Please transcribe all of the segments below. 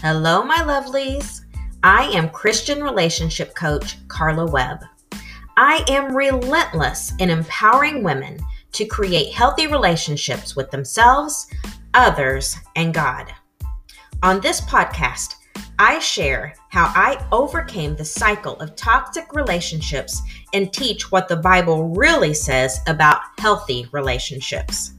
Hello, my lovelies. I am Christian relationship coach Carla Webb. I am relentless in empowering women to create healthy relationships with themselves, others, and God. On this podcast, I share how I overcame the cycle of toxic relationships and teach what the Bible really says about healthy relationships.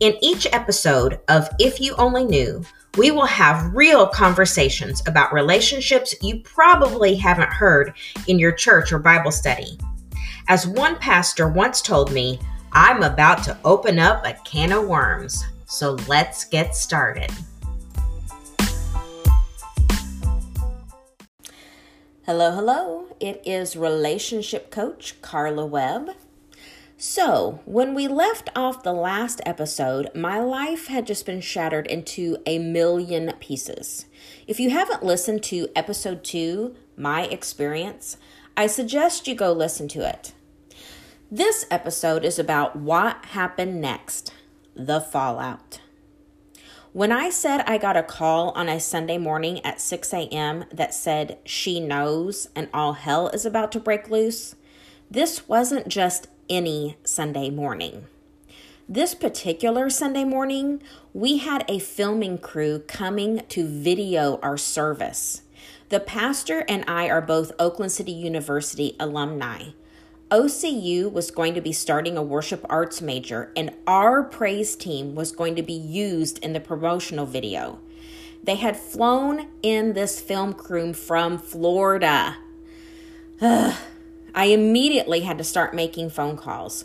In each episode of If You Only Knew, we will have real conversations about relationships you probably haven't heard in your church or Bible study. As one pastor once told me, I'm about to open up a can of worms. So let's get started. Hello, hello. It is relationship coach Carla Webb. So, when we left off the last episode, my life had just been shattered into a million pieces. If you haven't listened to episode two, My Experience, I suggest you go listen to it. This episode is about what happened next the fallout. When I said I got a call on a Sunday morning at 6 a.m. that said she knows and all hell is about to break loose, this wasn't just any Sunday morning. This particular Sunday morning, we had a filming crew coming to video our service. The pastor and I are both Oakland City University alumni. OCU was going to be starting a worship arts major, and our praise team was going to be used in the promotional video. They had flown in this film crew from Florida. Ugh. I immediately had to start making phone calls.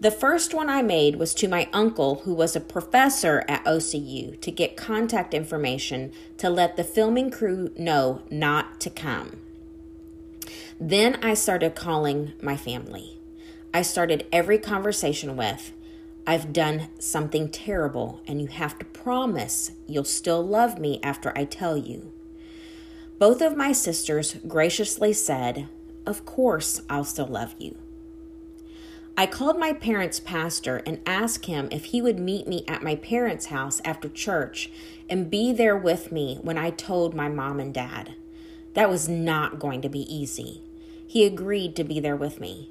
The first one I made was to my uncle, who was a professor at OCU, to get contact information to let the filming crew know not to come. Then I started calling my family. I started every conversation with, I've done something terrible, and you have to promise you'll still love me after I tell you. Both of my sisters graciously said, of course, I'll still love you. I called my parents' pastor and asked him if he would meet me at my parents' house after church and be there with me when I told my mom and dad. That was not going to be easy. He agreed to be there with me.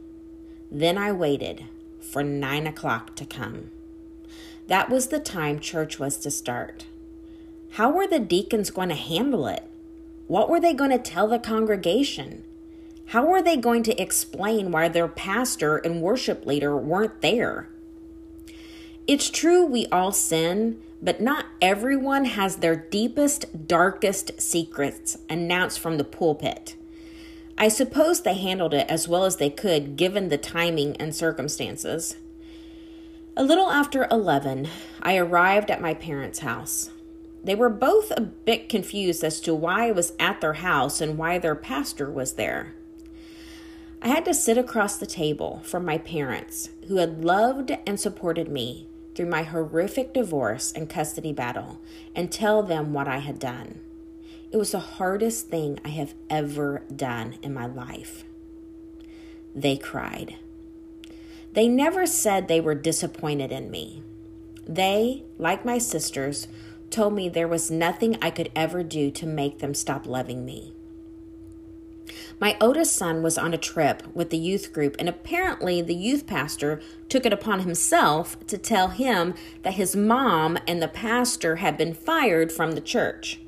Then I waited for nine o'clock to come. That was the time church was to start. How were the deacons going to handle it? What were they going to tell the congregation? How are they going to explain why their pastor and worship leader weren't there? It's true we all sin, but not everyone has their deepest, darkest secrets announced from the pulpit. I suppose they handled it as well as they could given the timing and circumstances. A little after 11, I arrived at my parents' house. They were both a bit confused as to why I was at their house and why their pastor was there. I had to sit across the table from my parents, who had loved and supported me through my horrific divorce and custody battle, and tell them what I had done. It was the hardest thing I have ever done in my life. They cried. They never said they were disappointed in me. They, like my sisters, told me there was nothing I could ever do to make them stop loving me. My oldest son was on a trip with the youth group, and apparently the youth pastor took it upon himself to tell him that his mom and the pastor had been fired from the church.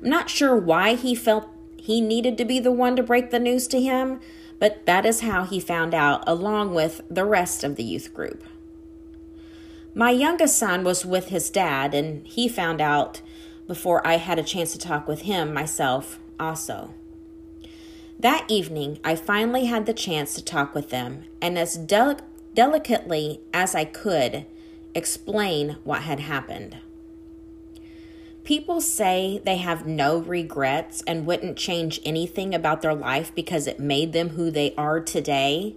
I'm not sure why he felt he needed to be the one to break the news to him, but that is how he found out, along with the rest of the youth group. My youngest son was with his dad, and he found out before I had a chance to talk with him myself, also. That evening, I finally had the chance to talk with them and, as del- delicately as I could, explain what had happened. People say they have no regrets and wouldn't change anything about their life because it made them who they are today.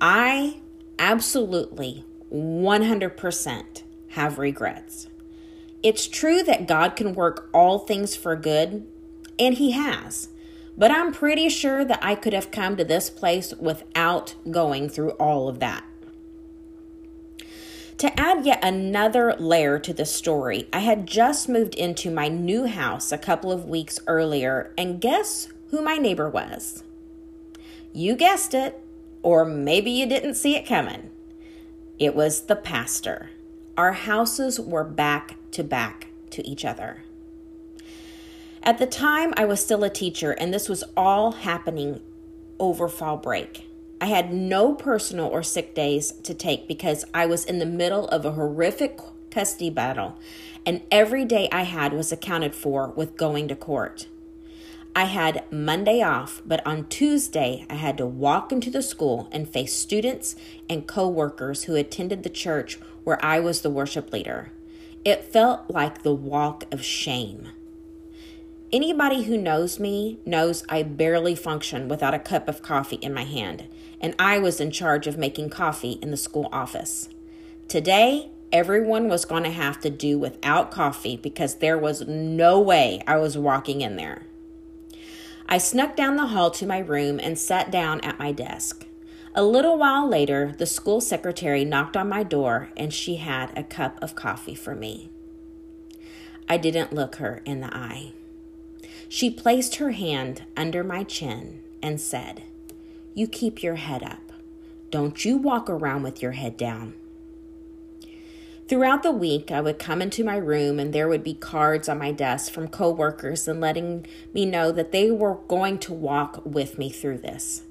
I absolutely 100% have regrets. It's true that God can work all things for good, and He has. But I'm pretty sure that I could have come to this place without going through all of that. To add yet another layer to the story, I had just moved into my new house a couple of weeks earlier, and guess who my neighbor was? You guessed it, or maybe you didn't see it coming. It was the pastor. Our houses were back to back to each other. At the time, I was still a teacher, and this was all happening over fall break. I had no personal or sick days to take because I was in the middle of a horrific custody battle, and every day I had was accounted for with going to court. I had Monday off, but on Tuesday I had to walk into the school and face students and co-workers who attended the church where I was the worship leader. It felt like the walk of shame. Anybody who knows me knows I barely function without a cup of coffee in my hand, and I was in charge of making coffee in the school office. Today, everyone was going to have to do without coffee because there was no way I was walking in there. I snuck down the hall to my room and sat down at my desk. A little while later, the school secretary knocked on my door and she had a cup of coffee for me. I didn't look her in the eye. She placed her hand under my chin and said, You keep your head up. Don't you walk around with your head down. Throughout the week, I would come into my room and there would be cards on my desk from coworkers and letting me know that they were going to walk with me through this.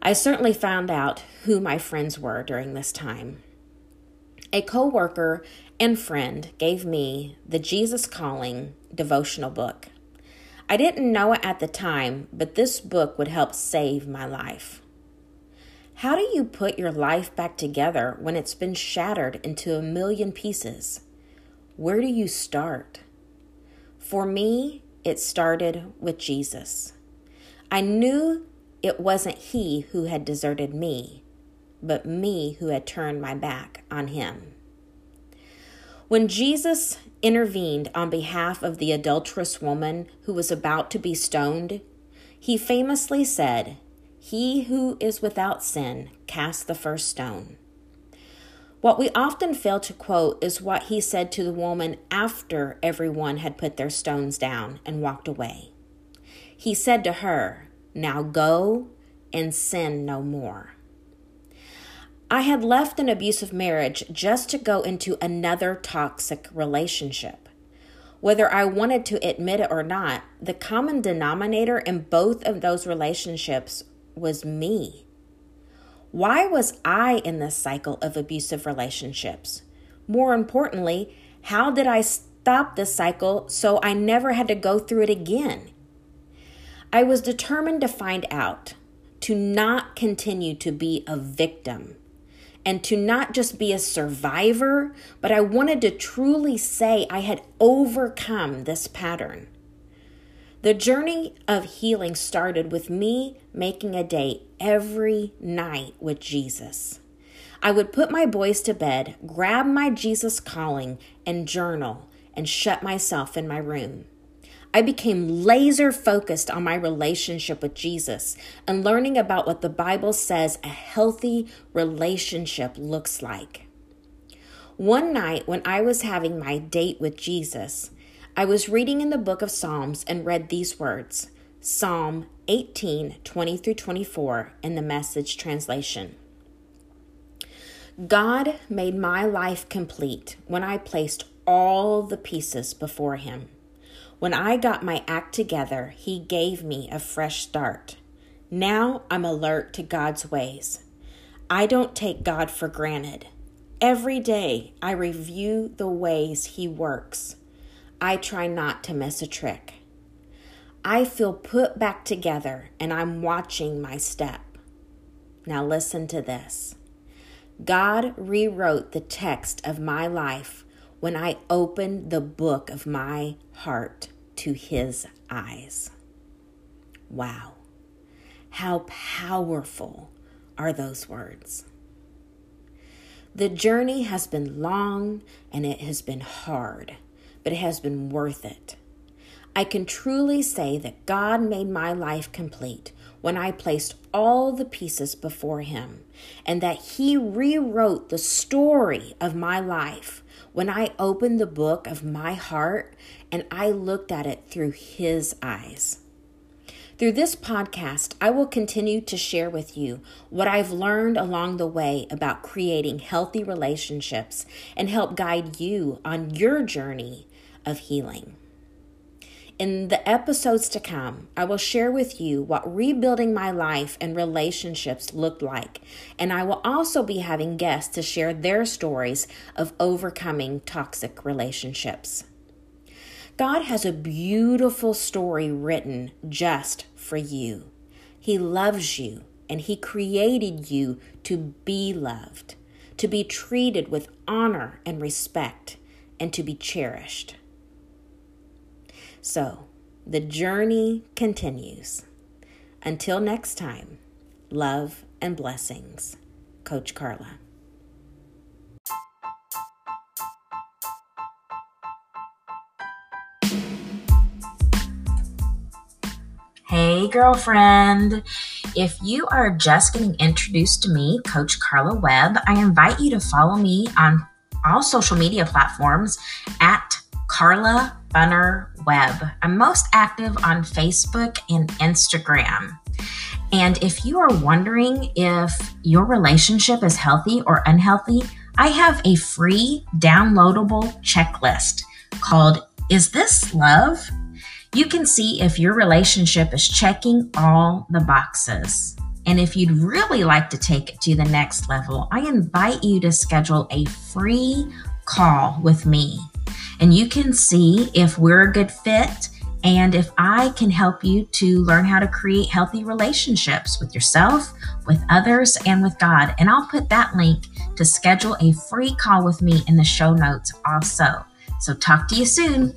I certainly found out who my friends were during this time. A coworker and friend gave me the Jesus Calling devotional book. I didn't know it at the time, but this book would help save my life. How do you put your life back together when it's been shattered into a million pieces? Where do you start? For me, it started with Jesus. I knew it wasn't He who had deserted me, but me who had turned my back on Him. When Jesus intervened on behalf of the adulterous woman who was about to be stoned, he famously said, He who is without sin, cast the first stone. What we often fail to quote is what he said to the woman after everyone had put their stones down and walked away. He said to her, Now go and sin no more. I had left an abusive marriage just to go into another toxic relationship. Whether I wanted to admit it or not, the common denominator in both of those relationships was me. Why was I in this cycle of abusive relationships? More importantly, how did I stop this cycle so I never had to go through it again? I was determined to find out, to not continue to be a victim and to not just be a survivor, but I wanted to truly say I had overcome this pattern. The journey of healing started with me making a date every night with Jesus. I would put my boys to bed, grab my Jesus calling, and journal, and shut myself in my room. I became laser focused on my relationship with Jesus and learning about what the Bible says a healthy relationship looks like. One night, when I was having my date with Jesus, I was reading in the book of Psalms and read these words Psalm 18 20 through 24 in the message translation. God made my life complete when I placed all the pieces before Him. When I got my act together, He gave me a fresh start. Now I'm alert to God's ways. I don't take God for granted. Every day I review the ways He works. I try not to miss a trick. I feel put back together and I'm watching my step. Now listen to this. God rewrote the text of my life when I opened the book of my heart to his eyes. Wow. How powerful are those words? The journey has been long and it has been hard, but it has been worth it. I can truly say that God made my life complete when I placed all the pieces before Him and that He rewrote the story of my life when I opened the book of my heart and I looked at it through His eyes. Through this podcast, I will continue to share with you what I've learned along the way about creating healthy relationships and help guide you on your journey of healing. In the episodes to come, I will share with you what rebuilding my life and relationships looked like, and I will also be having guests to share their stories of overcoming toxic relationships. God has a beautiful story written just for you. He loves you, and He created you to be loved, to be treated with honor and respect, and to be cherished. So, the journey continues. Until next time, love and blessings. Coach Carla. Hey, girlfriend. If you are just getting introduced to me, Coach Carla Webb, I invite you to follow me on all social media platforms at Carla Bunner Webb. I'm most active on Facebook and Instagram. And if you are wondering if your relationship is healthy or unhealthy, I have a free downloadable checklist called Is This Love? You can see if your relationship is checking all the boxes. And if you'd really like to take it to the next level, I invite you to schedule a free call with me and you can see if we're a good fit and if I can help you to learn how to create healthy relationships with yourself, with others, and with God. And I'll put that link to schedule a free call with me in the show notes also. So, talk to you soon.